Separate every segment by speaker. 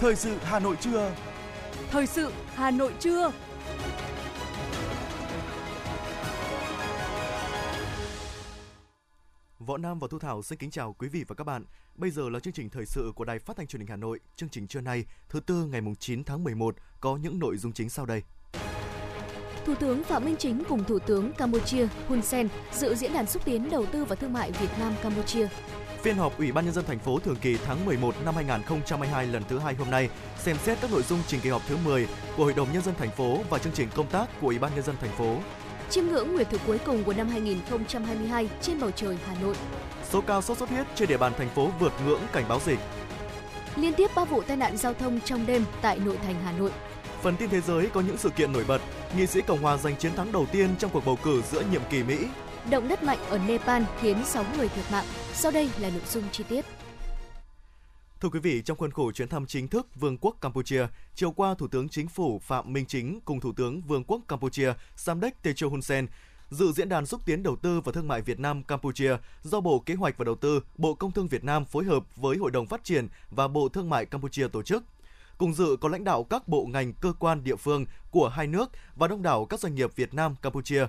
Speaker 1: Thời sự Hà Nội trưa.
Speaker 2: Thời sự Hà Nội trưa.
Speaker 3: Võ Nam và Thu Thảo xin kính chào quý vị và các bạn. Bây giờ là chương trình thời sự của Đài Phát thanh Truyền hình Hà Nội. Chương trình trưa nay, thứ tư ngày 9 tháng 11 có những nội dung chính sau đây.
Speaker 4: Thủ tướng Phạm Minh Chính cùng Thủ tướng Campuchia Hun Sen dự diễn đàn xúc tiến đầu tư và thương mại Việt Nam Campuchia.
Speaker 3: Phiên họp Ủy ban nhân dân thành phố thường kỳ tháng 11 năm 2022 lần thứ hai hôm nay xem xét các nội dung trình kỳ họp thứ 10 của Hội đồng nhân dân thành phố và chương trình công tác của Ủy ban nhân dân thành phố.
Speaker 4: Chiêm ngưỡng nguyệt thực cuối cùng của năm 2022 trên bầu trời Hà Nội.
Speaker 3: Số ca sốt xuất huyết trên địa bàn thành phố vượt ngưỡng cảnh báo dịch.
Speaker 4: Liên tiếp 3 vụ tai nạn giao thông trong đêm tại nội thành Hà Nội.
Speaker 3: Phần tin thế giới có những sự kiện nổi bật. Nghị sĩ Cộng hòa giành chiến thắng đầu tiên trong cuộc bầu cử giữa nhiệm kỳ Mỹ.
Speaker 4: Động đất mạnh ở Nepal khiến 6 người thiệt mạng. Sau đây là nội dung chi tiết.
Speaker 3: Thưa quý vị, trong khuôn khổ chuyến thăm chính thức Vương quốc Campuchia, chiều qua Thủ tướng Chính phủ Phạm Minh Chính cùng Thủ tướng Vương quốc Campuchia Samdech Techo Hun Sen dự diễn đàn xúc tiến đầu tư và thương mại Việt Nam Campuchia do Bộ Kế hoạch và Đầu tư, Bộ Công Thương Việt Nam phối hợp với Hội đồng Phát triển và Bộ Thương mại Campuchia tổ chức. Cùng dự có lãnh đạo các bộ ngành cơ quan địa phương của hai nước và đông đảo các doanh nghiệp Việt Nam Campuchia.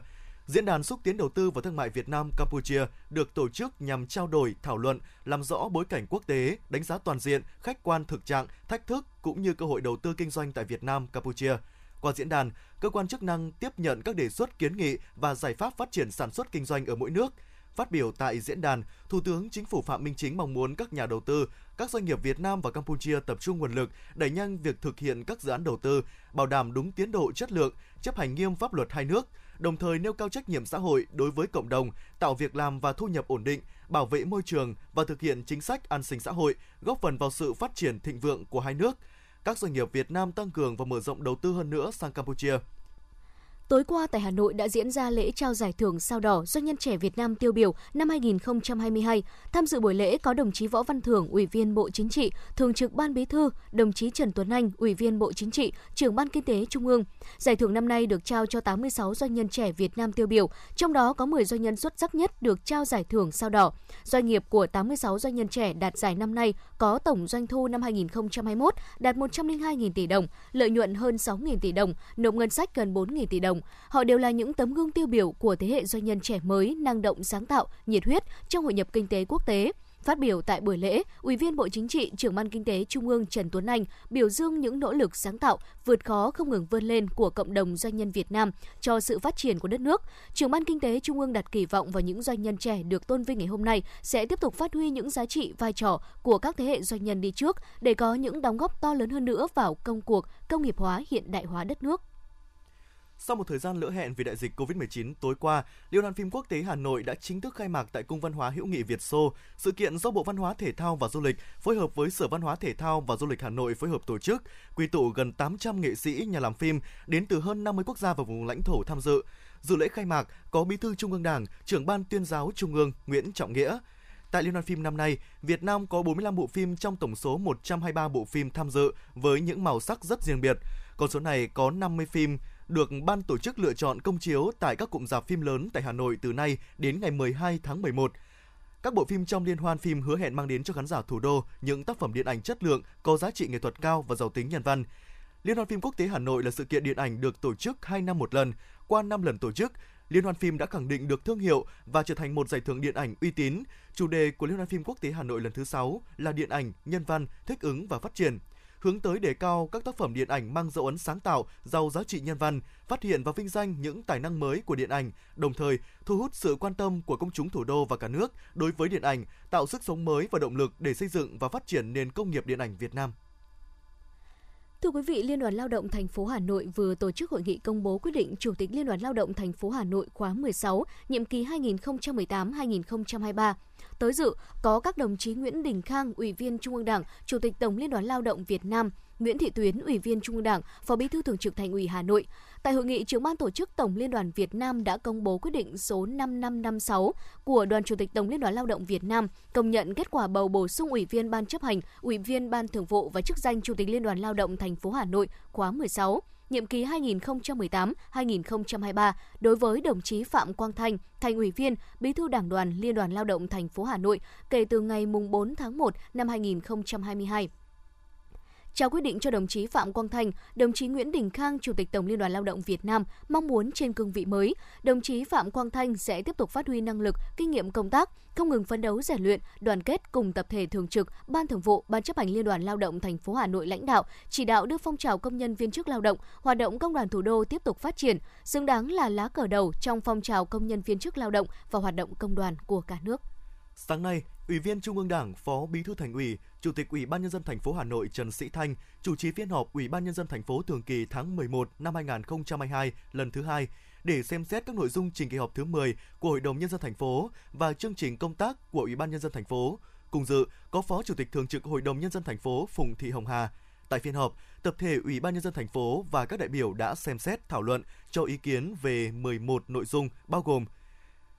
Speaker 3: Diễn đàn xúc tiến đầu tư và thương mại Việt Nam Campuchia được tổ chức nhằm trao đổi, thảo luận, làm rõ bối cảnh quốc tế, đánh giá toàn diện, khách quan thực trạng, thách thức cũng như cơ hội đầu tư kinh doanh tại Việt Nam Campuchia. Qua diễn đàn, cơ quan chức năng tiếp nhận các đề xuất kiến nghị và giải pháp phát triển sản xuất kinh doanh ở mỗi nước. Phát biểu tại diễn đàn, Thủ tướng Chính phủ Phạm Minh Chính mong muốn các nhà đầu tư, các doanh nghiệp Việt Nam và Campuchia tập trung nguồn lực đẩy nhanh việc thực hiện các dự án đầu tư, bảo đảm đúng tiến độ chất lượng, chấp hành nghiêm pháp luật hai nước, đồng thời nêu cao trách nhiệm xã hội đối với cộng đồng, tạo việc làm và thu nhập ổn định, bảo vệ môi trường và thực hiện chính sách an sinh xã hội, góp phần vào sự phát triển thịnh vượng của hai nước. Các doanh nghiệp Việt Nam tăng cường và mở rộng đầu tư hơn nữa sang Campuchia.
Speaker 4: Tối qua tại Hà Nội đã diễn ra lễ trao giải thưởng sao đỏ doanh nhân trẻ Việt Nam tiêu biểu năm 2022. Tham dự buổi lễ có đồng chí Võ Văn Thưởng, Ủy viên Bộ Chính trị, Thường trực Ban Bí thư, đồng chí Trần Tuấn Anh, Ủy viên Bộ Chính trị, Trưởng Ban Kinh tế Trung ương. Giải thưởng năm nay được trao cho 86 doanh nhân trẻ Việt Nam tiêu biểu, trong đó có 10 doanh nhân xuất sắc nhất được trao giải thưởng sao đỏ. Doanh nghiệp của 86 doanh nhân trẻ đạt giải năm nay có tổng doanh thu năm 2021 đạt 102.000 tỷ đồng, lợi nhuận hơn 6.000 tỷ đồng, nộp ngân sách gần 4.000 tỷ đồng. Họ đều là những tấm gương tiêu biểu của thế hệ doanh nhân trẻ mới, năng động, sáng tạo, nhiệt huyết trong hội nhập kinh tế quốc tế. Phát biểu tại buổi lễ, Ủy viên Bộ Chính trị, Trưởng ban Kinh tế Trung ương Trần Tuấn Anh biểu dương những nỗ lực sáng tạo, vượt khó không ngừng vươn lên của cộng đồng doanh nhân Việt Nam cho sự phát triển của đất nước. Trưởng ban Kinh tế Trung ương đặt kỳ vọng vào những doanh nhân trẻ được tôn vinh ngày hôm nay sẽ tiếp tục phát huy những giá trị, vai trò của các thế hệ doanh nhân đi trước để có những đóng góp to lớn hơn nữa vào công cuộc công nghiệp hóa hiện đại hóa đất nước.
Speaker 3: Sau một thời gian lỡ hẹn vì đại dịch Covid-19, tối qua, Liên hoan phim quốc tế Hà Nội đã chính thức khai mạc tại Cung văn hóa hữu nghị Việt Xô. Sự kiện do Bộ Văn hóa Thể thao và Du lịch phối hợp với Sở Văn hóa Thể thao và Du lịch Hà Nội phối hợp tổ chức, quy tụ gần 800 nghệ sĩ, nhà làm phim đến từ hơn 50 quốc gia và vùng lãnh thổ tham dự. Dự lễ khai mạc có Bí thư Trung ương Đảng, trưởng ban tuyên giáo Trung ương Nguyễn Trọng Nghĩa. Tại Liên hoan phim năm nay, Việt Nam có 45 bộ phim trong tổng số 123 bộ phim tham dự với những màu sắc rất riêng biệt. Con số này có 50 phim được ban tổ chức lựa chọn công chiếu tại các cụm rạp phim lớn tại Hà Nội từ nay đến ngày 12 tháng 11. Các bộ phim trong liên hoan phim hứa hẹn mang đến cho khán giả thủ đô những tác phẩm điện ảnh chất lượng, có giá trị nghệ thuật cao và giàu tính nhân văn. Liên hoan phim quốc tế Hà Nội là sự kiện điện ảnh được tổ chức 2 năm một lần. Qua 5 lần tổ chức, Liên hoan phim đã khẳng định được thương hiệu và trở thành một giải thưởng điện ảnh uy tín. Chủ đề của Liên hoan phim quốc tế Hà Nội lần thứ 6 là điện ảnh, nhân văn, thích ứng và phát triển hướng tới đề cao các tác phẩm điện ảnh mang dấu ấn sáng tạo, giàu giá trị nhân văn, phát hiện và vinh danh những tài năng mới của điện ảnh, đồng thời thu hút sự quan tâm của công chúng thủ đô và cả nước đối với điện ảnh, tạo sức sống mới và động lực để xây dựng và phát triển nền công nghiệp điện ảnh Việt Nam.
Speaker 4: Thưa quý vị, Liên đoàn Lao động thành phố Hà Nội vừa tổ chức hội nghị công bố quyết định Chủ tịch Liên đoàn Lao động thành phố Hà Nội khóa 16, nhiệm kỳ 2018-2023. Tới dự có các đồng chí Nguyễn Đình Khang, Ủy viên Trung ương Đảng, Chủ tịch Tổng Liên đoàn Lao động Việt Nam, Nguyễn Thị Tuyến, Ủy viên Trung ương Đảng, Phó Bí thư Thường trực Thành ủy Hà Nội. Tại hội nghị, trưởng ban tổ chức Tổng Liên đoàn Việt Nam đã công bố quyết định số 5556 của Đoàn Chủ tịch Tổng Liên đoàn Lao động Việt Nam công nhận kết quả bầu bổ sung Ủy viên Ban chấp hành, Ủy viên Ban thường vụ và chức danh Chủ tịch Liên đoàn Lao động thành phố Hà Nội khóa 16 nhiệm kỳ 2018-2023 đối với đồng chí Phạm Quang Thanh, thành ủy viên, bí thư Đảng đoàn Liên đoàn Lao động thành phố Hà Nội kể từ ngày 4 tháng 1 năm 2022. Trao quyết định cho đồng chí Phạm Quang Thành, đồng chí Nguyễn Đình Khang, Chủ tịch Tổng Liên đoàn Lao động Việt Nam mong muốn trên cương vị mới, đồng chí Phạm Quang Thanh sẽ tiếp tục phát huy năng lực, kinh nghiệm công tác, không ngừng phấn đấu rèn luyện, đoàn kết cùng tập thể thường trực, Ban Thường vụ, Ban chấp hành Liên đoàn Lao động thành phố Hà Nội lãnh đạo, chỉ đạo đưa phong trào công nhân viên chức lao động, hoạt động công đoàn thủ đô tiếp tục phát triển, xứng đáng là lá cờ đầu trong phong trào công nhân viên chức lao động và hoạt động công đoàn của cả nước.
Speaker 3: Sáng nay, Ủy viên Trung ương Đảng, Phó Bí thư Thành ủy, Chủ tịch Ủy ban nhân dân thành phố Hà Nội Trần Sĩ Thanh chủ trì phiên họp Ủy ban nhân dân thành phố thường kỳ tháng 11 năm 2022 lần thứ hai để xem xét các nội dung trình kỳ họp thứ 10 của Hội đồng nhân dân thành phố và chương trình công tác của Ủy ban nhân dân thành phố. Cùng dự có Phó Chủ tịch thường trực Hội đồng nhân dân thành phố Phùng Thị Hồng Hà. Tại phiên họp, tập thể Ủy ban nhân dân thành phố và các đại biểu đã xem xét thảo luận cho ý kiến về 11 nội dung bao gồm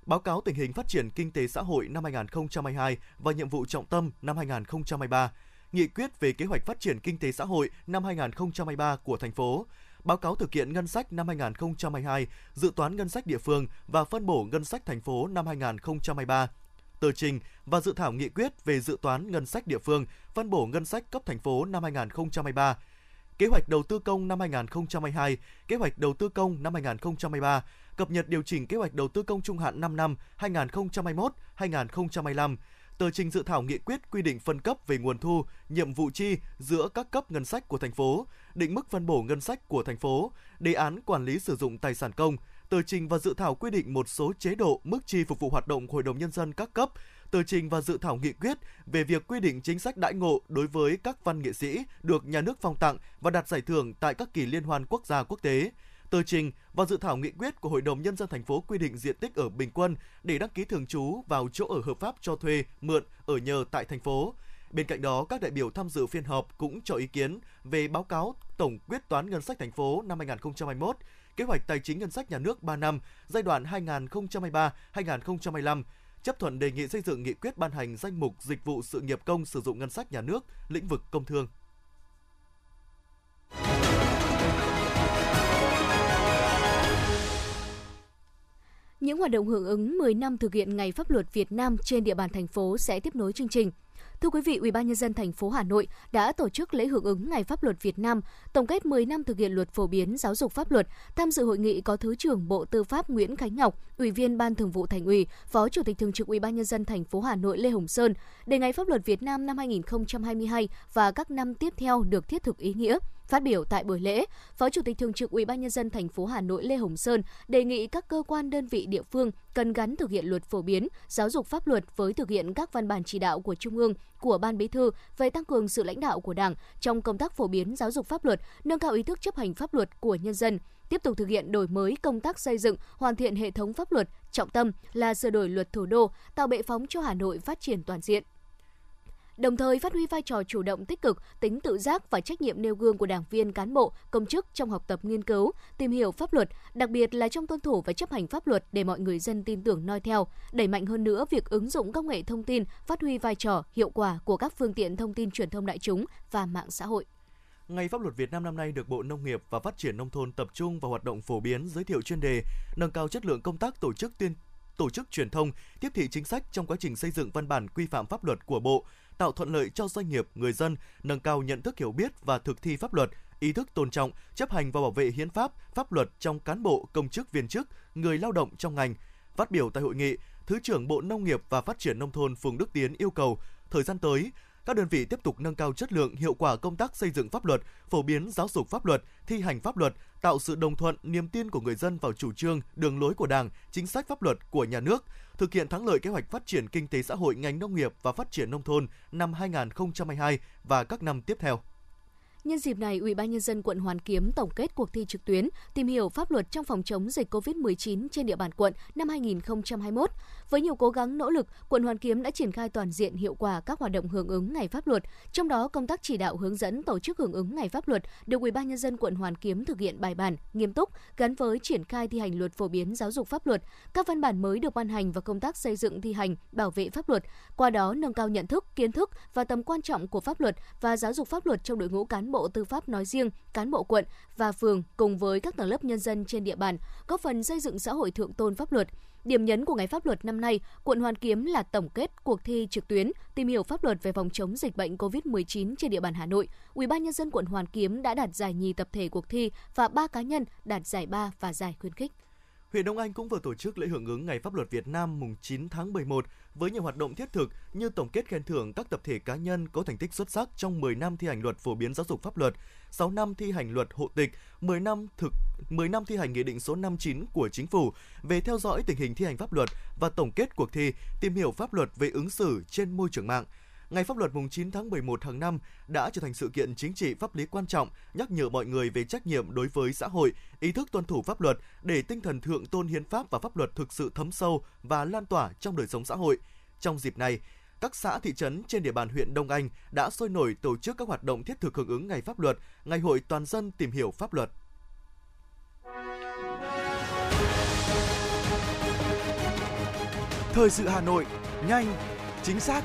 Speaker 3: báo cáo tình hình phát triển kinh tế xã hội năm 2022 và nhiệm vụ trọng tâm năm 2023, nghị quyết về kế hoạch phát triển kinh tế xã hội năm 2023 của thành phố, báo cáo thực hiện ngân sách năm 2022, dự toán ngân sách địa phương và phân bổ ngân sách thành phố năm 2023, tờ trình và dự thảo nghị quyết về dự toán ngân sách địa phương, phân bổ ngân sách cấp thành phố năm 2023, kế hoạch đầu tư công năm 2022, kế hoạch đầu tư công năm 2023, cập nhật điều chỉnh kế hoạch đầu tư công trung hạn 5 năm 2021-2025, tờ trình dự thảo nghị quyết quy định phân cấp về nguồn thu, nhiệm vụ chi giữa các cấp ngân sách của thành phố, định mức phân bổ ngân sách của thành phố, đề án quản lý sử dụng tài sản công, tờ trình và dự thảo quy định một số chế độ mức chi phục vụ hoạt động Hội đồng nhân dân các cấp, tờ trình và dự thảo nghị quyết về việc quy định chính sách đãi ngộ đối với các văn nghệ sĩ được nhà nước phong tặng và đạt giải thưởng tại các kỳ liên hoan quốc gia quốc tế. Tờ trình và dự thảo nghị quyết của Hội đồng nhân dân thành phố quy định diện tích ở bình quân để đăng ký thường trú vào chỗ ở hợp pháp cho thuê, mượn, ở nhờ tại thành phố. Bên cạnh đó, các đại biểu tham dự phiên họp cũng cho ý kiến về báo cáo tổng quyết toán ngân sách thành phố năm 2021, kế hoạch tài chính ngân sách nhà nước 3 năm giai đoạn 2023-2025, chấp thuận đề nghị xây dựng nghị quyết ban hành danh mục dịch vụ sự nghiệp công sử dụng ngân sách nhà nước, lĩnh vực công thương.
Speaker 4: Những hoạt động hưởng ứng 10 năm thực hiện Ngày Pháp luật Việt Nam trên địa bàn thành phố sẽ tiếp nối chương trình. Thưa quý vị, Ủy ban nhân dân thành phố Hà Nội đã tổ chức lễ hưởng ứng Ngày Pháp luật Việt Nam, tổng kết 10 năm thực hiện luật phổ biến giáo dục pháp luật. Tham dự hội nghị có Thứ trưởng Bộ Tư pháp Nguyễn Khánh Ngọc, Ủy viên Ban Thường vụ Thành ủy, Phó Chủ tịch Thường trực Ủy ban nhân dân thành phố Hà Nội Lê Hồng Sơn. Để Ngày Pháp luật Việt Nam năm 2022 và các năm tiếp theo được thiết thực ý nghĩa, Phát biểu tại buổi lễ, Phó Chủ tịch Thường trực Ủy ban nhân dân thành phố Hà Nội Lê Hồng Sơn đề nghị các cơ quan đơn vị địa phương cần gắn thực hiện luật phổ biến giáo dục pháp luật với thực hiện các văn bản chỉ đạo của Trung ương, của Ban Bí thư về tăng cường sự lãnh đạo của Đảng trong công tác phổ biến giáo dục pháp luật, nâng cao ý thức chấp hành pháp luật của nhân dân, tiếp tục thực hiện đổi mới công tác xây dựng, hoàn thiện hệ thống pháp luật, trọng tâm là sửa đổi luật thủ đô, tạo bệ phóng cho Hà Nội phát triển toàn diện đồng thời phát huy vai trò chủ động tích cực, tính tự giác và trách nhiệm nêu gương của đảng viên cán bộ, công chức trong học tập nghiên cứu, tìm hiểu pháp luật, đặc biệt là trong tuân thủ và chấp hành pháp luật để mọi người dân tin tưởng noi theo, đẩy mạnh hơn nữa việc ứng dụng công nghệ thông tin, phát huy vai trò hiệu quả của các phương tiện thông tin truyền thông đại chúng và mạng xã hội.
Speaker 3: Ngày pháp luật Việt Nam năm nay được Bộ Nông nghiệp và Phát triển nông thôn tập trung vào hoạt động phổ biến, giới thiệu chuyên đề, nâng cao chất lượng công tác tổ chức tuyên tổ chức truyền thông, tiếp thị chính sách trong quá trình xây dựng văn bản quy phạm pháp luật của Bộ, tạo thuận lợi cho doanh nghiệp, người dân nâng cao nhận thức hiểu biết và thực thi pháp luật, ý thức tôn trọng, chấp hành và bảo vệ hiến pháp, pháp luật trong cán bộ, công chức viên chức, người lao động trong ngành. Phát biểu tại hội nghị, Thứ trưởng Bộ Nông nghiệp và Phát triển nông thôn Phùng Đức Tiến yêu cầu thời gian tới, các đơn vị tiếp tục nâng cao chất lượng, hiệu quả công tác xây dựng pháp luật, phổ biến giáo dục pháp luật, thi hành pháp luật, tạo sự đồng thuận, niềm tin của người dân vào chủ trương, đường lối của Đảng, chính sách pháp luật của nhà nước, thực hiện thắng lợi kế hoạch phát triển kinh tế xã hội ngành nông nghiệp và phát triển nông thôn năm 2022 và các năm tiếp theo.
Speaker 4: Nhân dịp này, Ủy ban nhân dân quận Hoàn Kiếm tổng kết cuộc thi trực tuyến tìm hiểu pháp luật trong phòng chống dịch COVID-19 trên địa bàn quận năm 2021. Với nhiều cố gắng nỗ lực, quận Hoàn Kiếm đã triển khai toàn diện hiệu quả các hoạt động hưởng ứng ngày pháp luật, trong đó công tác chỉ đạo hướng dẫn tổ chức hưởng ứng ngày pháp luật được Ủy ban nhân dân quận Hoàn Kiếm thực hiện bài bản, nghiêm túc gắn với triển khai thi hành luật phổ biến giáo dục pháp luật. Các văn bản mới được ban hành và công tác xây dựng thi hành, bảo vệ pháp luật, qua đó nâng cao nhận thức, kiến thức và tầm quan trọng của pháp luật và giáo dục pháp luật trong đội ngũ cán Bộ Tư pháp nói riêng, cán bộ quận và phường cùng với các tầng lớp nhân dân trên địa bàn, góp phần xây dựng xã hội thượng tôn pháp luật. Điểm nhấn của Ngày Pháp luật năm nay, quận Hoàn Kiếm là tổng kết cuộc thi trực tuyến tìm hiểu pháp luật về phòng chống dịch bệnh COVID-19 trên địa bàn Hà Nội. Ủy ban nhân dân quận Hoàn Kiếm đã đạt giải nhì tập thể cuộc thi và ba cá nhân đạt giải ba và giải khuyến khích.
Speaker 3: Huyện Đông Anh cũng vừa tổ chức lễ hưởng ứng Ngày Pháp luật Việt Nam mùng 9 tháng 11 với nhiều hoạt động thiết thực như tổng kết khen thưởng các tập thể cá nhân có thành tích xuất sắc trong 10 năm thi hành luật phổ biến giáo dục pháp luật, 6 năm thi hành luật hộ tịch, 10 năm thực 10 năm thi hành nghị định số 59 của chính phủ về theo dõi tình hình thi hành pháp luật và tổng kết cuộc thi tìm hiểu pháp luật về ứng xử trên môi trường mạng. Ngày pháp luật mùng 9 tháng 11 hàng năm đã trở thành sự kiện chính trị pháp lý quan trọng, nhắc nhở mọi người về trách nhiệm đối với xã hội, ý thức tuân thủ pháp luật để tinh thần thượng tôn hiến pháp và pháp luật thực sự thấm sâu và lan tỏa trong đời sống xã hội. Trong dịp này, các xã thị trấn trên địa bàn huyện Đông Anh đã sôi nổi tổ chức các hoạt động thiết thực hưởng ứng Ngày pháp luật, Ngày hội toàn dân tìm hiểu pháp luật.
Speaker 1: Thời sự Hà Nội, nhanh, chính xác,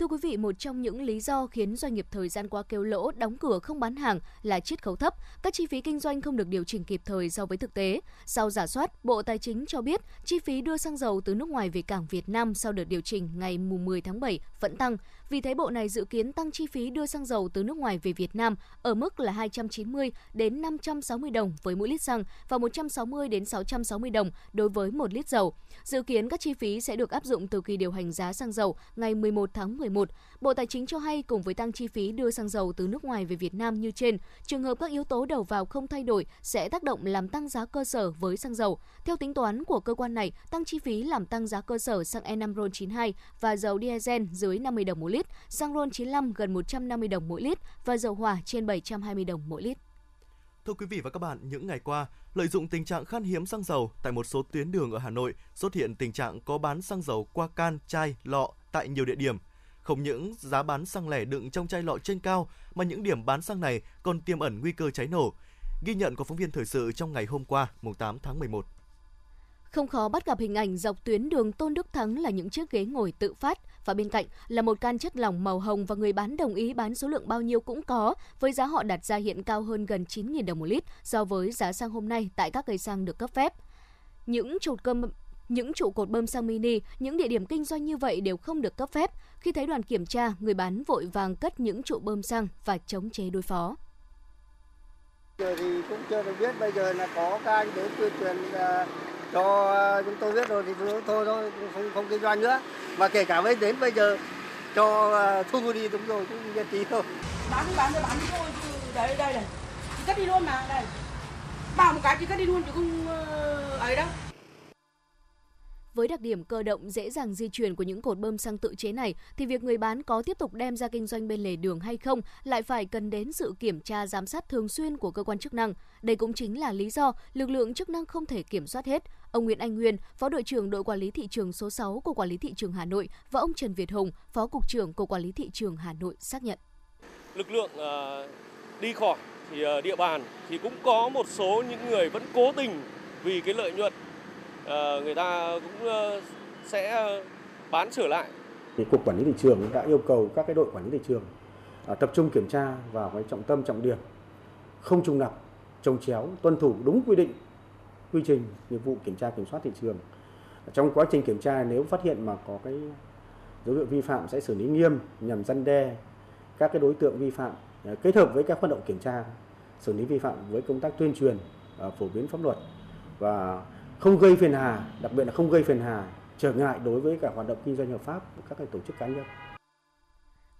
Speaker 4: Thưa quý vị, một trong những lý do khiến doanh nghiệp thời gian qua kêu lỗ, đóng cửa không bán hàng là chiết khấu thấp, các chi phí kinh doanh không được điều chỉnh kịp thời so với thực tế. Sau giả soát, Bộ Tài chính cho biết chi phí đưa xăng dầu từ nước ngoài về cảng Việt Nam sau đợt điều chỉnh ngày 10 tháng 7 vẫn tăng. Vì thế Bộ này dự kiến tăng chi phí đưa xăng dầu từ nước ngoài về Việt Nam ở mức là 290 đến 560 đồng với mỗi lít xăng và 160 đến 660 đồng đối với một lít dầu. Dự kiến các chi phí sẽ được áp dụng từ kỳ điều hành giá xăng dầu ngày 11 tháng 11. Bộ Tài chính cho hay cùng với tăng chi phí đưa xăng dầu từ nước ngoài về Việt Nam như trên, trường hợp các yếu tố đầu vào không thay đổi sẽ tác động làm tăng giá cơ sở với xăng dầu. Theo tính toán của cơ quan này, tăng chi phí làm tăng giá cơ sở xăng E5 RON92 và dầu diesel dưới 50 đồng một lít, xăng RON95 gần 150 đồng mỗi lít và dầu hỏa trên 720 đồng mỗi lít.
Speaker 3: Thưa quý vị và các bạn, những ngày qua, lợi dụng tình trạng khan hiếm xăng dầu tại một số tuyến đường ở Hà Nội, xuất hiện tình trạng có bán xăng dầu qua can, chai, lọ tại nhiều địa điểm. Không những giá bán xăng lẻ đựng trong chai lọ trên cao, mà những điểm bán xăng này còn tiềm ẩn nguy cơ cháy nổ. Ghi nhận của phóng viên thời sự trong ngày hôm qua, mùng 8 tháng 11.
Speaker 4: Không khó bắt gặp hình ảnh dọc tuyến đường Tôn Đức Thắng là những chiếc ghế ngồi tự phát và bên cạnh là một can chất lỏng màu hồng và người bán đồng ý bán số lượng bao nhiêu cũng có, với giá họ đặt ra hiện cao hơn gần 9.000 đồng một lít so với giá xăng hôm nay tại các cây xăng được cấp phép. Những trụ cơm những trụ cột bơm xăng mini, những địa điểm kinh doanh như vậy đều không được cấp phép. Khi thấy đoàn kiểm tra, người bán vội vàng cất những trụ bơm xăng và chống chế đối phó.
Speaker 5: Giờ thì cũng chưa được biết, bây giờ là có các anh đến tuyên truyền à, cho ờ, chúng tôi biết rồi thì thôi thôi, thôi không không kinh doanh nữa. Mà kể cả với đến bây giờ cho ờ, thu thu đi đúng rồi cũng nhất trí thôi.
Speaker 6: Bán bán cho bán đi thôi chứ đấy đây này. Chị cất đi luôn mà đây. Bảo một cái chị cất đi luôn chứ không ờ, ấy đâu.
Speaker 4: Với đặc điểm cơ động dễ dàng di chuyển của những cột bơm xăng tự chế này thì việc người bán có tiếp tục đem ra kinh doanh bên lề đường hay không lại phải cần đến sự kiểm tra giám sát thường xuyên của cơ quan chức năng. Đây cũng chính là lý do lực lượng chức năng không thể kiểm soát hết. Ông Nguyễn Anh Nguyên, Phó đội trưởng đội quản lý thị trường số 6 của Quản lý thị trường Hà Nội và ông Trần Việt Hùng, Phó cục trưởng của Quản lý thị trường Hà Nội xác nhận.
Speaker 7: Lực lượng uh, đi khỏi thì uh, địa bàn thì cũng có một số những người vẫn cố tình vì cái lợi nhuận Ờ, người ta cũng ờ, sẽ bán trở lại.
Speaker 8: Thì cục quản lý thị trường đã yêu cầu các cái đội quản lý thị trường à, tập trung kiểm tra vào cái trọng tâm trọng điểm, không trùng lập, trồng chéo, tuân thủ đúng quy định quy trình nghiệp vụ kiểm tra kiểm soát thị trường. Trong quá trình kiểm tra nếu phát hiện mà có cái dấu hiệu vi phạm sẽ xử lý nghiêm nhằm răn đe các cái đối tượng vi phạm à, kết hợp với các hoạt động kiểm tra xử lý vi phạm với công tác tuyên truyền à, phổ biến pháp luật và không gây phiền hà, đặc biệt là không gây phiền hà, trở ngại đối với cả hoạt động kinh doanh hợp pháp của các tổ chức cá nhân.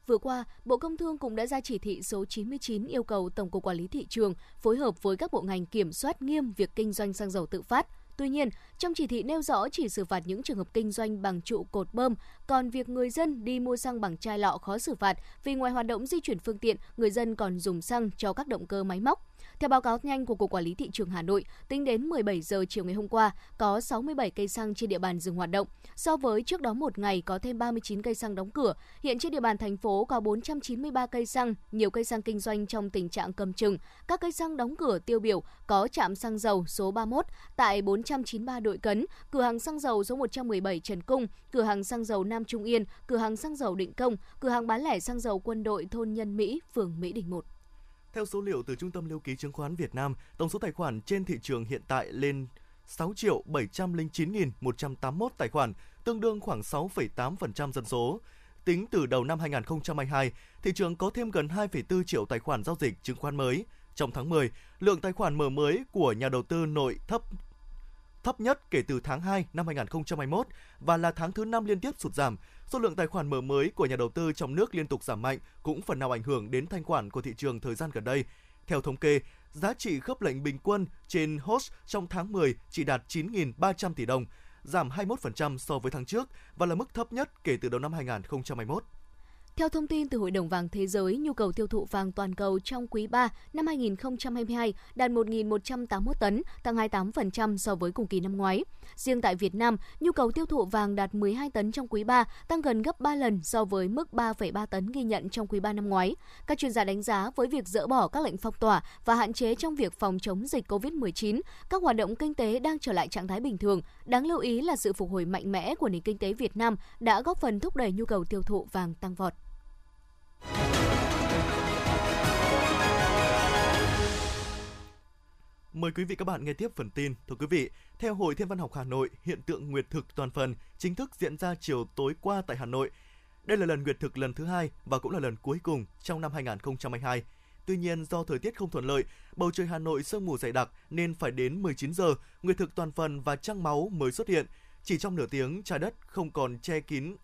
Speaker 4: Vừa qua, Bộ Công Thương cũng đã ra chỉ thị số 99 yêu cầu Tổng cục Quản lý thị trường phối hợp với các bộ ngành kiểm soát nghiêm việc kinh doanh xăng dầu tự phát. Tuy nhiên, trong chỉ thị nêu rõ chỉ xử phạt những trường hợp kinh doanh bằng trụ cột bơm, còn việc người dân đi mua xăng bằng chai lọ khó xử phạt vì ngoài hoạt động di chuyển phương tiện, người dân còn dùng xăng cho các động cơ máy móc. Theo báo cáo nhanh của Cục Quản lý Thị trường Hà Nội, tính đến 17 giờ chiều ngày hôm qua, có 67 cây xăng trên địa bàn dừng hoạt động. So với trước đó một ngày có thêm 39 cây xăng đóng cửa, hiện trên địa bàn thành phố có 493 cây xăng, nhiều cây xăng kinh doanh trong tình trạng cầm chừng. Các cây xăng đóng cửa tiêu biểu có trạm xăng dầu số 31 tại 493 đội cấn, cửa hàng xăng dầu số 117 Trần Cung, cửa hàng xăng dầu Nam Trung Yên, cửa hàng xăng dầu Định Công, cửa hàng bán lẻ xăng dầu quân đội thôn Nhân Mỹ, phường Mỹ Đình 1.
Speaker 3: Theo số liệu từ Trung tâm Lưu ký Chứng khoán Việt Nam, tổng số tài khoản trên thị trường hiện tại lên 6 triệu 709.181 tài khoản, tương đương khoảng 6,8% dân số. Tính từ đầu năm 2022, thị trường có thêm gần 2,4 triệu tài khoản giao dịch chứng khoán mới. Trong tháng 10, lượng tài khoản mở mới của nhà đầu tư nội thấp thấp nhất kể từ tháng 2 năm 2021 và là tháng thứ 5 liên tiếp sụt giảm. Số lượng tài khoản mở mới của nhà đầu tư trong nước liên tục giảm mạnh cũng phần nào ảnh hưởng đến thanh khoản của thị trường thời gian gần đây. Theo thống kê, giá trị khớp lệnh bình quân trên host trong tháng 10 chỉ đạt 9.300 tỷ đồng, giảm 21% so với tháng trước và là mức thấp nhất kể từ đầu năm 2021.
Speaker 4: Theo thông tin từ Hội đồng vàng Thế giới, nhu cầu tiêu thụ vàng toàn cầu trong quý 3 năm 2022 đạt 1.181 tấn, tăng 28% so với cùng kỳ năm ngoái. Riêng tại Việt Nam, nhu cầu tiêu thụ vàng đạt 12 tấn trong quý 3, tăng gần gấp 3 lần so với mức 3,3 tấn ghi nhận trong quý 3 năm ngoái. Các chuyên gia đánh giá với việc dỡ bỏ các lệnh phong tỏa và hạn chế trong việc phòng chống dịch COVID-19, các hoạt động kinh tế đang trở lại trạng thái bình thường. Đáng lưu ý là sự phục hồi mạnh mẽ của nền kinh tế Việt Nam đã góp phần thúc đẩy nhu cầu tiêu thụ vàng tăng vọt.
Speaker 3: Mời quý vị các bạn nghe tiếp phần tin. Thưa quý vị, theo Hội Thiên văn học Hà Nội, hiện tượng nguyệt thực toàn phần chính thức diễn ra chiều tối qua tại Hà Nội. Đây là lần nguyệt thực lần thứ hai và cũng là lần cuối cùng trong năm 2022. Tuy nhiên, do thời tiết không thuận lợi, bầu trời Hà Nội sương mù dày đặc nên phải đến 19 giờ, nguyệt thực toàn phần và trăng máu mới xuất hiện. Chỉ trong nửa tiếng, trái đất không còn che kín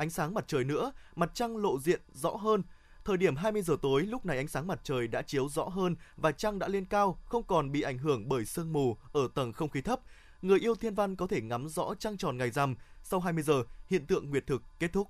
Speaker 3: ánh sáng mặt trời nữa, mặt trăng lộ diện rõ hơn. Thời điểm 20 giờ tối, lúc này ánh sáng mặt trời đã chiếu rõ hơn và trăng đã lên cao, không còn bị ảnh hưởng bởi sương mù ở tầng không khí thấp. Người yêu thiên văn có thể ngắm rõ trăng tròn ngày rằm. Sau 20 giờ, hiện tượng nguyệt thực kết thúc.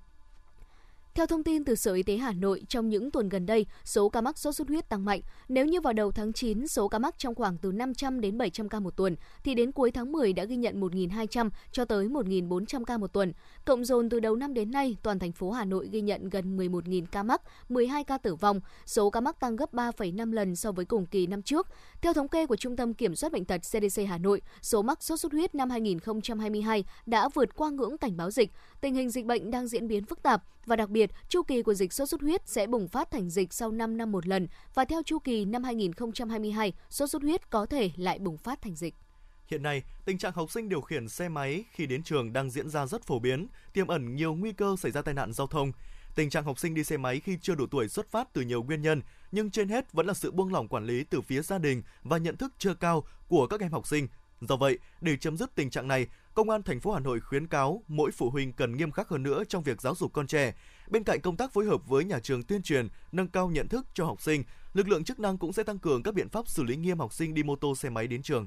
Speaker 4: Theo thông tin từ Sở Y tế Hà Nội, trong những tuần gần đây, số ca mắc sốt xuất huyết tăng mạnh. Nếu như vào đầu tháng 9, số ca mắc trong khoảng từ 500 đến 700 ca một tuần, thì đến cuối tháng 10 đã ghi nhận 1.200 cho tới 1.400 ca một tuần. Cộng dồn từ đầu năm đến nay, toàn thành phố Hà Nội ghi nhận gần 11.000 ca mắc, 12 ca tử vong. Số ca mắc tăng gấp 3,5 lần so với cùng kỳ năm trước. Theo thống kê của Trung tâm Kiểm soát Bệnh tật CDC Hà Nội, số mắc sốt xuất huyết năm 2022 đã vượt qua ngưỡng cảnh báo dịch. Tình hình dịch bệnh đang diễn biến phức tạp và đặc biệt, chu kỳ của dịch sốt xuất huyết sẽ bùng phát thành dịch sau 5 năm một lần và theo chu kỳ năm 2022, sốt xuất huyết có thể lại bùng phát thành dịch.
Speaker 3: Hiện nay, tình trạng học sinh điều khiển xe máy khi đến trường đang diễn ra rất phổ biến, tiềm ẩn nhiều nguy cơ xảy ra tai nạn giao thông. Tình trạng học sinh đi xe máy khi chưa đủ tuổi xuất phát từ nhiều nguyên nhân, nhưng trên hết vẫn là sự buông lỏng quản lý từ phía gia đình và nhận thức chưa cao của các em học sinh. Do vậy, để chấm dứt tình trạng này, Công an thành phố Hà Nội khuyến cáo mỗi phụ huynh cần nghiêm khắc hơn nữa trong việc giáo dục con trẻ. Bên cạnh công tác phối hợp với nhà trường tuyên truyền, nâng cao nhận thức cho học sinh, lực lượng chức năng cũng sẽ tăng cường các biện pháp xử lý nghiêm học sinh đi mô tô xe máy đến trường.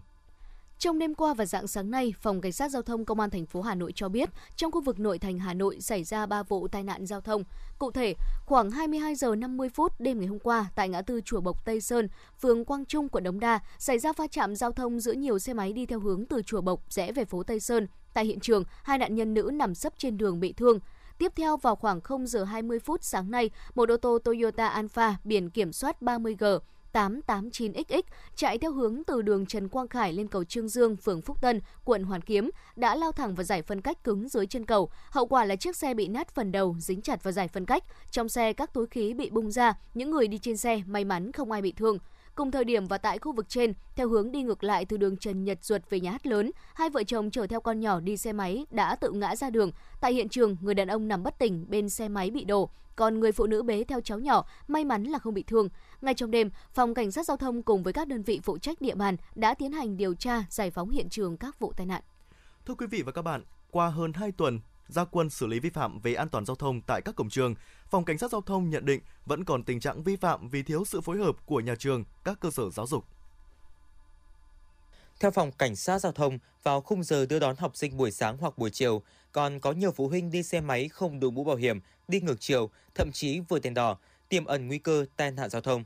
Speaker 4: Trong đêm qua và dạng sáng nay, Phòng Cảnh sát Giao thông Công an thành phố Hà Nội cho biết, trong khu vực nội thành Hà Nội xảy ra 3 vụ tai nạn giao thông. Cụ thể, khoảng 22 giờ 50 phút đêm ngày hôm qua, tại ngã tư Chùa Bộc Tây Sơn, phường Quang Trung, quận Đống Đa, xảy ra va chạm giao thông giữa nhiều xe máy đi theo hướng từ Chùa Bộc rẽ về phố Tây Sơn. Tại hiện trường, hai nạn nhân nữ nằm sấp trên đường bị thương. Tiếp theo vào khoảng 0 giờ 20 phút sáng nay, một ô tô Toyota Alpha biển kiểm soát 30G 889XX chạy theo hướng từ đường Trần Quang Khải lên cầu Trương Dương, phường Phúc Tân, quận Hoàn Kiếm đã lao thẳng vào giải phân cách cứng dưới chân cầu. Hậu quả là chiếc xe bị nát phần đầu, dính chặt vào giải phân cách. Trong xe các túi khí bị bung ra, những người đi trên xe may mắn không ai bị thương. Cùng thời điểm và tại khu vực trên, theo hướng đi ngược lại từ đường Trần Nhật Duật về nhà hát lớn, hai vợ chồng chở theo con nhỏ đi xe máy đã tự ngã ra đường. Tại hiện trường, người đàn ông nằm bất tỉnh bên xe máy bị đổ, còn người phụ nữ bế theo cháu nhỏ may mắn là không bị thương. Ngay trong đêm, phòng cảnh sát giao thông cùng với các đơn vị phụ trách địa bàn đã tiến hành điều tra, giải phóng hiện trường các vụ tai nạn.
Speaker 3: Thưa quý vị và các bạn, qua hơn 2 tuần gia quân xử lý vi phạm về an toàn giao thông tại các cổng trường, Phòng Cảnh sát Giao thông nhận định vẫn còn tình trạng vi phạm vì thiếu sự phối hợp của nhà trường, các cơ sở giáo dục.
Speaker 9: Theo Phòng Cảnh sát Giao thông, vào khung giờ đưa đón học sinh buổi sáng hoặc buổi chiều, còn có nhiều phụ huynh đi xe máy không đội mũ bảo hiểm, đi ngược chiều, thậm chí vượt đèn đỏ, tiềm ẩn nguy cơ tai nạn giao thông.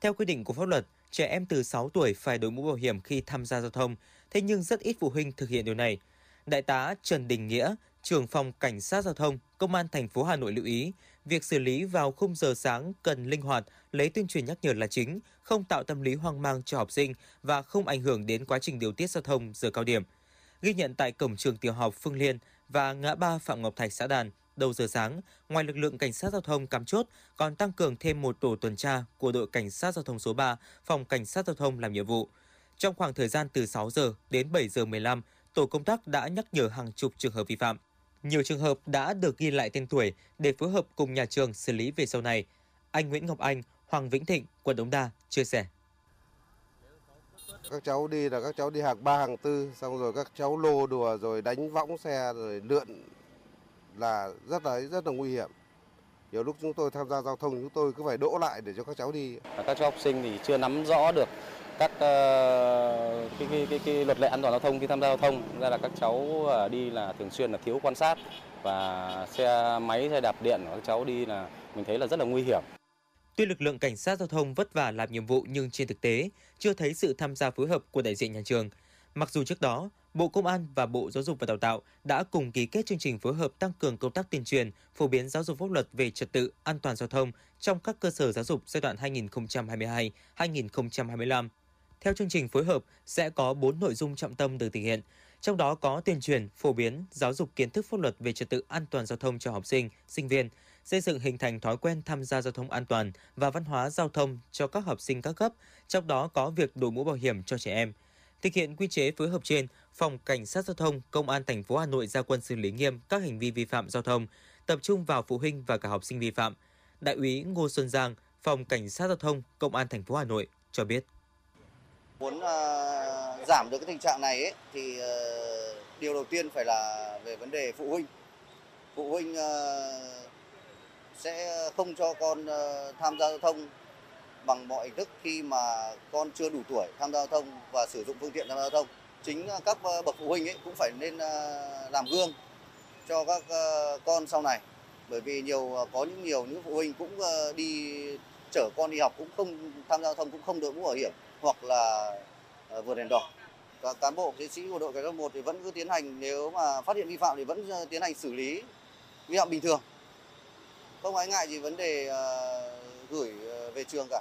Speaker 9: Theo quy định của pháp luật, trẻ em từ 6 tuổi phải đội mũ bảo hiểm khi tham gia giao thông, thế nhưng rất ít phụ huynh thực hiện điều này. Đại tá Trần Đình Nghĩa, trưởng phòng cảnh sát giao thông, công an thành phố Hà Nội lưu ý, việc xử lý vào khung giờ sáng cần linh hoạt, lấy tuyên truyền nhắc nhở là chính, không tạo tâm lý hoang mang cho học sinh và không ảnh hưởng đến quá trình điều tiết giao thông giờ cao điểm. Ghi nhận tại cổng trường tiểu học Phương Liên và ngã ba Phạm Ngọc Thạch xã Đàn, đầu giờ sáng, ngoài lực lượng cảnh sát giao thông cắm chốt, còn tăng cường thêm một tổ tuần tra của đội cảnh sát giao thông số 3, phòng cảnh sát giao thông làm nhiệm vụ. Trong khoảng thời gian từ 6 giờ đến 7 giờ 15, tổ công tác đã nhắc nhở hàng chục trường hợp vi phạm. Nhiều trường hợp đã được ghi lại tên tuổi để phối hợp cùng nhà trường xử lý về sau này. Anh Nguyễn Ngọc Anh, Hoàng Vĩnh Thịnh, quận Đống Đa chia sẻ.
Speaker 10: Các cháu đi là các cháu đi hàng ba hàng tư, xong rồi các cháu lô đùa rồi đánh võng xe rồi lượn là rất là rất là nguy hiểm. Nhiều lúc chúng tôi tham gia giao thông chúng tôi cứ phải đỗ lại để cho các cháu đi.
Speaker 11: Các cháu học sinh thì chưa nắm rõ được các uh, ờ, cái, cái, cái, cái luật lệ an toàn giao thông khi tham gia giao thông ra là các cháu uh, đi là thường xuyên là thiếu quan sát và xe máy xe đạp điện của các cháu đi là mình thấy là rất là nguy hiểm.
Speaker 9: Tuy lực lượng cảnh sát giao thông vất vả làm nhiệm vụ nhưng trên thực tế chưa thấy sự tham gia phối hợp của đại diện nhà trường. Mặc dù trước đó, Bộ Công an và Bộ Giáo dục và Đào tạo đã cùng ký kết chương trình phối hợp tăng cường công tác tuyên truyền, phổ biến giáo dục pháp luật về trật tự an toàn giao thông trong các cơ sở giáo dục giai đoạn 2022-2025. Theo chương trình phối hợp sẽ có 4 nội dung trọng tâm được thực hiện, trong đó có tuyên truyền, phổ biến, giáo dục kiến thức pháp luật về trật tự an toàn giao thông cho học sinh, sinh viên, xây dựng hình thành thói quen tham gia giao thông an toàn và văn hóa giao thông cho các học sinh các cấp, trong đó có việc đội mũ bảo hiểm cho trẻ em. Thực hiện quy chế phối hợp trên, Phòng Cảnh sát giao thông Công an thành phố Hà Nội ra quân xử lý nghiêm các hành vi vi phạm giao thông, tập trung vào phụ huynh và cả học sinh vi phạm. Đại úy Ngô Xuân Giang, Phòng Cảnh sát giao thông Công an thành phố Hà Nội cho biết.
Speaker 12: Muốn uh, giảm được cái tình trạng này ấy, thì uh, điều đầu tiên phải là về vấn đề phụ huynh. Phụ huynh uh, sẽ không cho con uh, tham gia giao thông bằng mọi hình thức khi mà con chưa đủ tuổi tham gia giao thông và sử dụng phương tiện tham gia giao thông. Chính các bậc phụ huynh ấy cũng phải nên uh, làm gương cho các uh, con sau này bởi vì nhiều có những nhiều những phụ huynh cũng uh, đi chở con đi học cũng không tham gia giao thông cũng không đội mũ bảo hiểm hoặc là ờ, vượt đèn đỏ. Các cán bộ chiến sĩ của đội cảnh sát một thì vẫn cứ tiến hành nếu mà phát hiện vi phạm thì vẫn ờ, tiến hành xử lý vi phạm bình thường. Không ái ngại gì vấn đề uh, gửi về trường cả.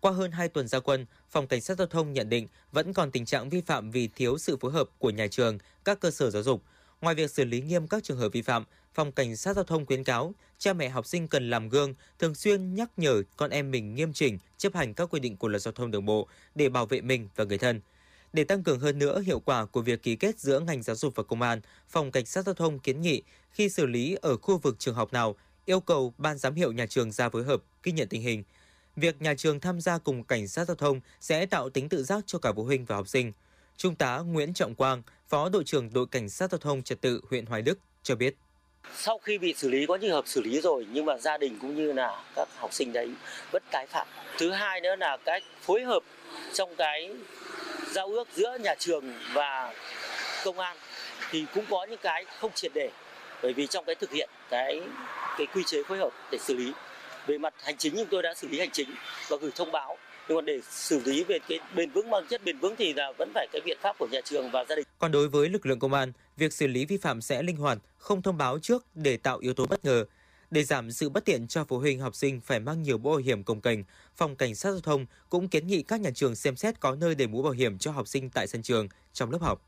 Speaker 9: Qua hơn 2 tuần gia quân, Phòng Cảnh sát Giao thông nhận định vẫn còn tình trạng vi phạm vì thiếu sự phối hợp của nhà trường, các cơ sở giáo dục. Ngoài việc xử lý nghiêm các trường hợp vi phạm, Phòng Cảnh sát Giao thông khuyến cáo cha mẹ học sinh cần làm gương, thường xuyên nhắc nhở con em mình nghiêm chỉnh chấp hành các quy định của luật giao thông đường bộ để bảo vệ mình và người thân. Để tăng cường hơn nữa hiệu quả của việc ký kết giữa ngành giáo dục và công an, Phòng Cảnh sát Giao thông kiến nghị khi xử lý ở khu vực trường học nào, yêu cầu ban giám hiệu nhà trường ra phối hợp, ghi nhận tình hình. Việc nhà trường tham gia cùng cảnh sát giao thông sẽ tạo tính tự giác cho cả phụ huynh và học sinh. Trung tá Nguyễn Trọng Quang, Phó đội trưởng đội cảnh sát giao thông trật tự huyện Hoài Đức cho biết.
Speaker 13: Sau khi bị xử lý, có trường hợp xử lý rồi, nhưng mà gia đình cũng như là các học sinh đấy vẫn tái phạm. Thứ hai nữa là cách phối hợp trong cái giao ước giữa nhà trường và công an thì cũng có những cái không triệt để bởi vì trong cái thực hiện cái cái quy chế phối hợp để xử lý, về mặt hành chính chúng tôi đã xử lý hành chính và gửi thông báo nhưng mà để xử lý về cái bền vững mang chất bền vững thì là vẫn phải cái biện pháp của nhà trường và gia đình.
Speaker 9: Còn đối với lực lượng công an, việc xử lý vi phạm sẽ linh hoạt, không thông báo trước để tạo yếu tố bất ngờ. Để giảm sự bất tiện cho phụ huynh học sinh phải mang nhiều mũ bảo hiểm công kềnh, Phòng Cảnh sát Giao thông cũng kiến nghị các nhà trường xem xét có nơi để mũ bảo hiểm cho học sinh tại sân trường, trong lớp học.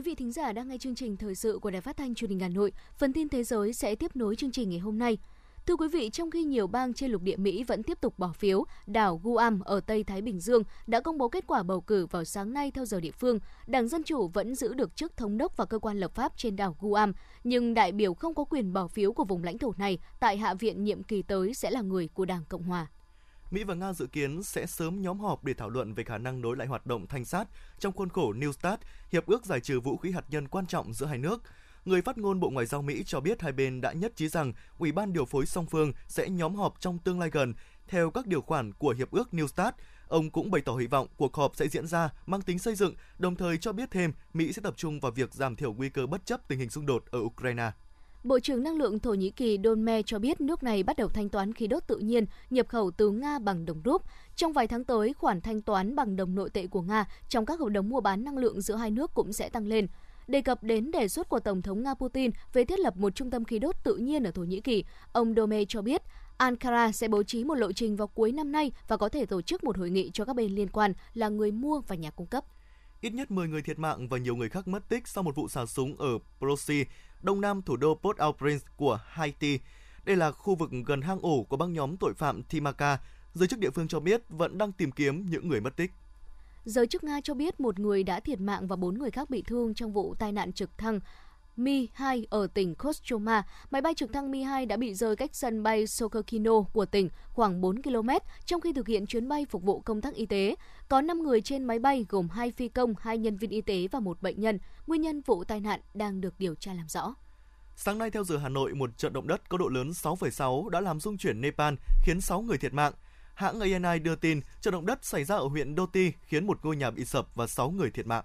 Speaker 4: Quý vị thính giả đang nghe chương trình thời sự của Đài Phát thanh Truyền hình Hà Nội. Phần tin thế giới sẽ tiếp nối chương trình ngày hôm nay. Thưa quý vị, trong khi nhiều bang trên lục địa Mỹ vẫn tiếp tục bỏ phiếu, đảo Guam ở Tây Thái Bình Dương đã công bố kết quả bầu cử vào sáng nay theo giờ địa phương. Đảng Dân Chủ vẫn giữ được chức thống đốc và cơ quan lập pháp trên đảo Guam, nhưng đại biểu không có quyền bỏ phiếu của vùng lãnh thổ này tại Hạ viện nhiệm kỳ tới sẽ là người của Đảng Cộng Hòa.
Speaker 3: Mỹ và Nga dự kiến sẽ sớm nhóm họp để thảo luận về khả năng nối lại hoạt động thanh sát trong khuôn khổ New START, hiệp ước giải trừ vũ khí hạt nhân quan trọng giữa hai nước. Người phát ngôn Bộ Ngoại giao Mỹ cho biết hai bên đã nhất trí rằng Ủy ban điều phối song phương sẽ nhóm họp trong tương lai gần theo các điều khoản của hiệp ước New START. Ông cũng bày tỏ hy vọng cuộc họp sẽ diễn ra mang tính xây dựng, đồng thời cho biết thêm Mỹ sẽ tập trung vào việc giảm thiểu nguy cơ bất chấp tình hình xung đột ở Ukraine.
Speaker 4: Bộ trưởng Năng lượng Thổ Nhĩ Kỳ Donme cho biết nước này bắt đầu thanh toán khí đốt tự nhiên nhập khẩu từ Nga bằng đồng rúp. Trong vài tháng tới, khoản thanh toán bằng đồng nội tệ của Nga trong các hợp đồng mua bán năng lượng giữa hai nước cũng sẽ tăng lên. Đề cập đến đề xuất của Tổng thống Nga Putin về thiết lập một trung tâm khí đốt tự nhiên ở Thổ Nhĩ Kỳ, ông Dome cho biết Ankara sẽ bố trí một lộ trình vào cuối năm nay và có thể tổ chức một hội nghị cho các bên liên quan là người mua và nhà cung cấp.
Speaker 3: Ít nhất 10 người thiệt mạng và nhiều người khác mất tích sau một vụ xả súng ở Prosi, đông nam thủ đô Port-au-Prince của Haiti. Đây là khu vực gần hang ổ của băng nhóm tội phạm Timaka. Giới chức địa phương cho biết vẫn đang tìm kiếm những người mất tích.
Speaker 4: Giới chức Nga cho biết một người đã thiệt mạng và bốn người khác bị thương trong vụ tai nạn trực thăng Mi-2 ở tỉnh Kostroma, máy bay trực thăng Mi-2 đã bị rơi cách sân bay Sokokino của tỉnh khoảng 4 km trong khi thực hiện chuyến bay phục vụ công tác y tế. Có 5 người trên máy bay gồm 2 phi công, 2 nhân viên y tế và một bệnh nhân. Nguyên nhân vụ tai nạn đang được điều tra làm rõ.
Speaker 3: Sáng nay theo giờ Hà Nội, một trận động đất có độ lớn 6,6 đã làm rung chuyển Nepal, khiến 6 người thiệt mạng. Hãng ANI đưa tin trận động đất xảy ra ở huyện Doti khiến một ngôi nhà bị sập và 6 người thiệt mạng.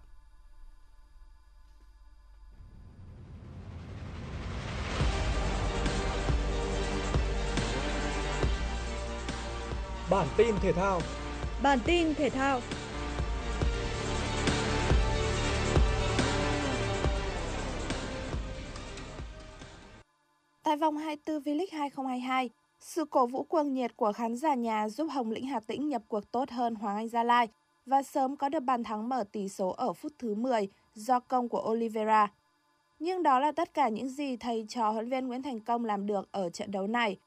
Speaker 1: Bản tin thể thao.
Speaker 2: Bản tin thể thao.
Speaker 14: Tại vòng 24 V-League 2022, sự cổ vũ cuồng nhiệt của khán giả nhà giúp Hồng Lĩnh Hà Tĩnh nhập cuộc tốt hơn Hoàng Anh Gia Lai và sớm có được bàn thắng mở tỷ số ở phút thứ 10 do công của Oliveira. Nhưng đó là tất cả những gì thầy trò huấn viên Nguyễn Thành Công làm được ở trận đấu này.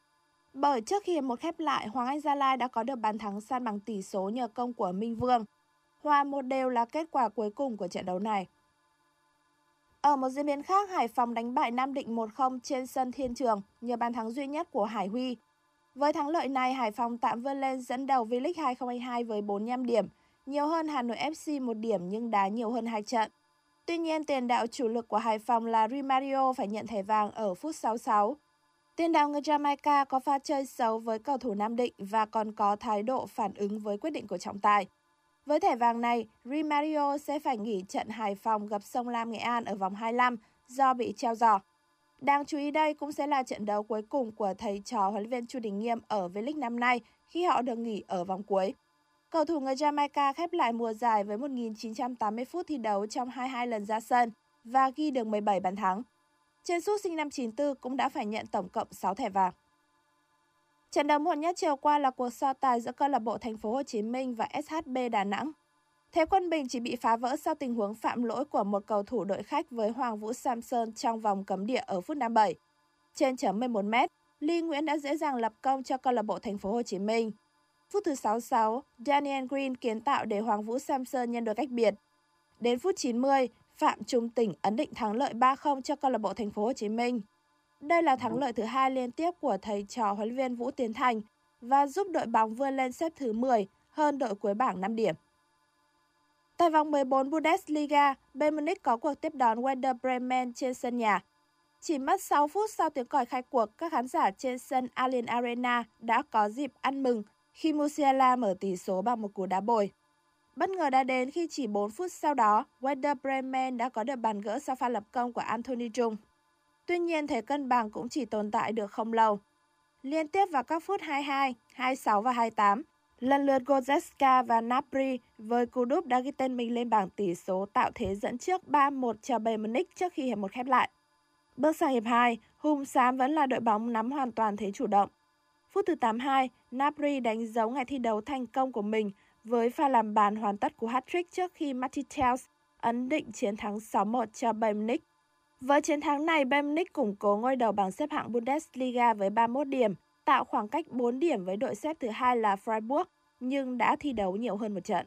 Speaker 14: Bởi trước khi một khép lại, Hoàng Anh Gia Lai đã có được bàn thắng san bằng tỷ số nhờ công của Minh Vương. Hòa một đều là kết quả cuối cùng của trận đấu này. Ở một diễn biến khác, Hải Phòng đánh bại Nam Định 1-0 trên sân Thiên Trường nhờ bàn thắng duy nhất của Hải Huy. Với thắng lợi này, Hải Phòng tạm vươn lên dẫn đầu V-League 2022 với 45 điểm, nhiều hơn Hà Nội FC một điểm nhưng đá nhiều hơn hai trận. Tuy nhiên, tiền đạo chủ lực của Hải Phòng là Rimario phải nhận thẻ vàng ở phút 66. Tiền đạo người Jamaica có pha chơi xấu với cầu thủ Nam Định và còn có thái độ phản ứng với quyết định của trọng tài. Với thẻ vàng này, Rimario sẽ phải nghỉ trận Hải Phòng gặp Sông Lam Nghệ An ở vòng 25 do bị treo giò. Đáng chú ý đây cũng sẽ là trận đấu cuối cùng của thầy trò huấn luyện viên Chu Đình Nghiêm ở V-League năm nay khi họ được nghỉ ở vòng cuối. Cầu thủ người Jamaica khép lại mùa giải với 1.980 phút thi đấu trong 22 lần ra sân và ghi được 17 bàn thắng. Trần sút sinh năm 94 cũng đã phải nhận tổng cộng 6 thẻ vàng. Trận đấu muộn nhất chiều qua là cuộc so tài giữa câu lạc bộ Thành phố Hồ Chí Minh và SHB Đà Nẵng. Thế Quân Bình chỉ bị phá vỡ sau tình huống phạm lỗi của một cầu thủ đội khách với Hoàng Vũ Samson trong vòng cấm địa ở phút 57. Trên chấm 11 m, Lee Nguyễn đã dễ dàng lập công cho câu lạc bộ Thành phố Hồ Chí Minh. Phút thứ 66, Daniel Green kiến tạo để Hoàng Vũ Samson nhân đôi cách biệt. Đến phút 90, Phạm Trung Tỉnh ấn định thắng lợi 3-0 cho câu lạc bộ Thành phố Hồ Chí Minh. Đây là thắng lợi thứ hai liên tiếp của thầy trò huấn luyện viên Vũ Tiến Thành và giúp đội bóng vươn lên xếp thứ 10 hơn đội cuối bảng 5 điểm. Tại vòng 14 Bundesliga, Bayern Munich có cuộc tiếp đón Werder Bremen trên sân nhà. Chỉ mất 6 phút sau tiếng còi khai cuộc, các khán giả trên sân Allianz Arena đã có dịp ăn mừng khi Musiala mở tỷ số bằng một cú đá bồi. Bất ngờ đã đến khi chỉ 4 phút sau đó, Werder Bremen đã có được bàn gỡ sau pha lập công của Anthony Trung. Tuy nhiên, thế cân bằng cũng chỉ tồn tại được không lâu. Liên tiếp vào các phút 22, 26 và 28, lần lượt Gozeska và Napri với cú đúp đã ghi tên mình lên bảng tỷ số tạo thế dẫn trước 3-1 cho Bayern Munich trước khi hiệp một khép lại. Bước sang hiệp 2, Hùng Xám vẫn là đội bóng nắm hoàn toàn thế chủ động. Phút thứ 82, Napri đánh dấu ngày thi đấu thành công của mình với pha làm bàn hoàn tất của hat-trick trước khi Martins ấn định chiến thắng 6-1 cho Bayern Munich. Với chiến thắng này, Bayern Munich củng cố ngôi đầu bảng xếp hạng Bundesliga với 31 điểm, tạo khoảng cách 4 điểm với đội xếp thứ hai là Freiburg, nhưng đã thi đấu nhiều hơn một trận.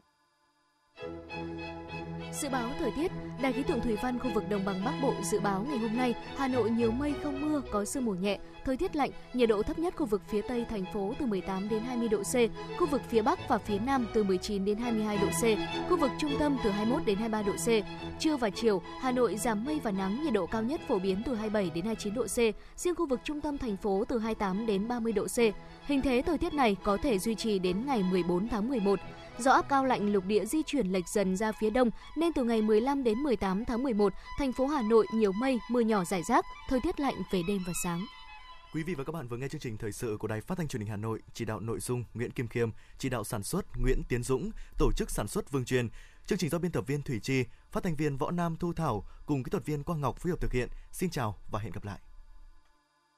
Speaker 4: Dự báo thời tiết, Đài khí tượng thủy văn khu vực đồng bằng Bắc Bộ dự báo ngày hôm nay Hà Nội nhiều mây không mưa, có sương mù nhẹ, thời tiết lạnh, nhiệt độ thấp nhất khu vực phía Tây thành phố từ 18 đến 20 độ C, khu vực phía Bắc và phía Nam từ 19 đến 22 độ C, khu vực trung tâm từ 21 đến 23 độ C. Trưa và chiều, Hà Nội giảm mây và nắng, nhiệt độ cao nhất phổ biến từ 27 đến 29 độ C, riêng khu vực trung tâm thành phố từ 28 đến 30 độ C. Hình thế thời tiết này có thể duy trì đến ngày 14 tháng 11. Do áp cao lạnh lục địa di chuyển lệch dần ra phía đông nên từ ngày 15 đến 18 tháng 11, thành phố Hà Nội nhiều mây, mưa nhỏ rải rác, thời tiết lạnh về đêm và sáng.
Speaker 3: Quý vị và các bạn vừa nghe chương trình thời sự của Đài Phát thanh Truyền hình Hà Nội, chỉ đạo nội dung Nguyễn Kim Khiêm, chỉ đạo sản xuất Nguyễn Tiến Dũng, tổ chức sản xuất Vương Truyền. Chương trình do biên tập viên Thủy Chi, phát thanh viên Võ Nam Thu Thảo cùng kỹ thuật viên Quang Ngọc phối hợp thực hiện. Xin chào và hẹn gặp lại.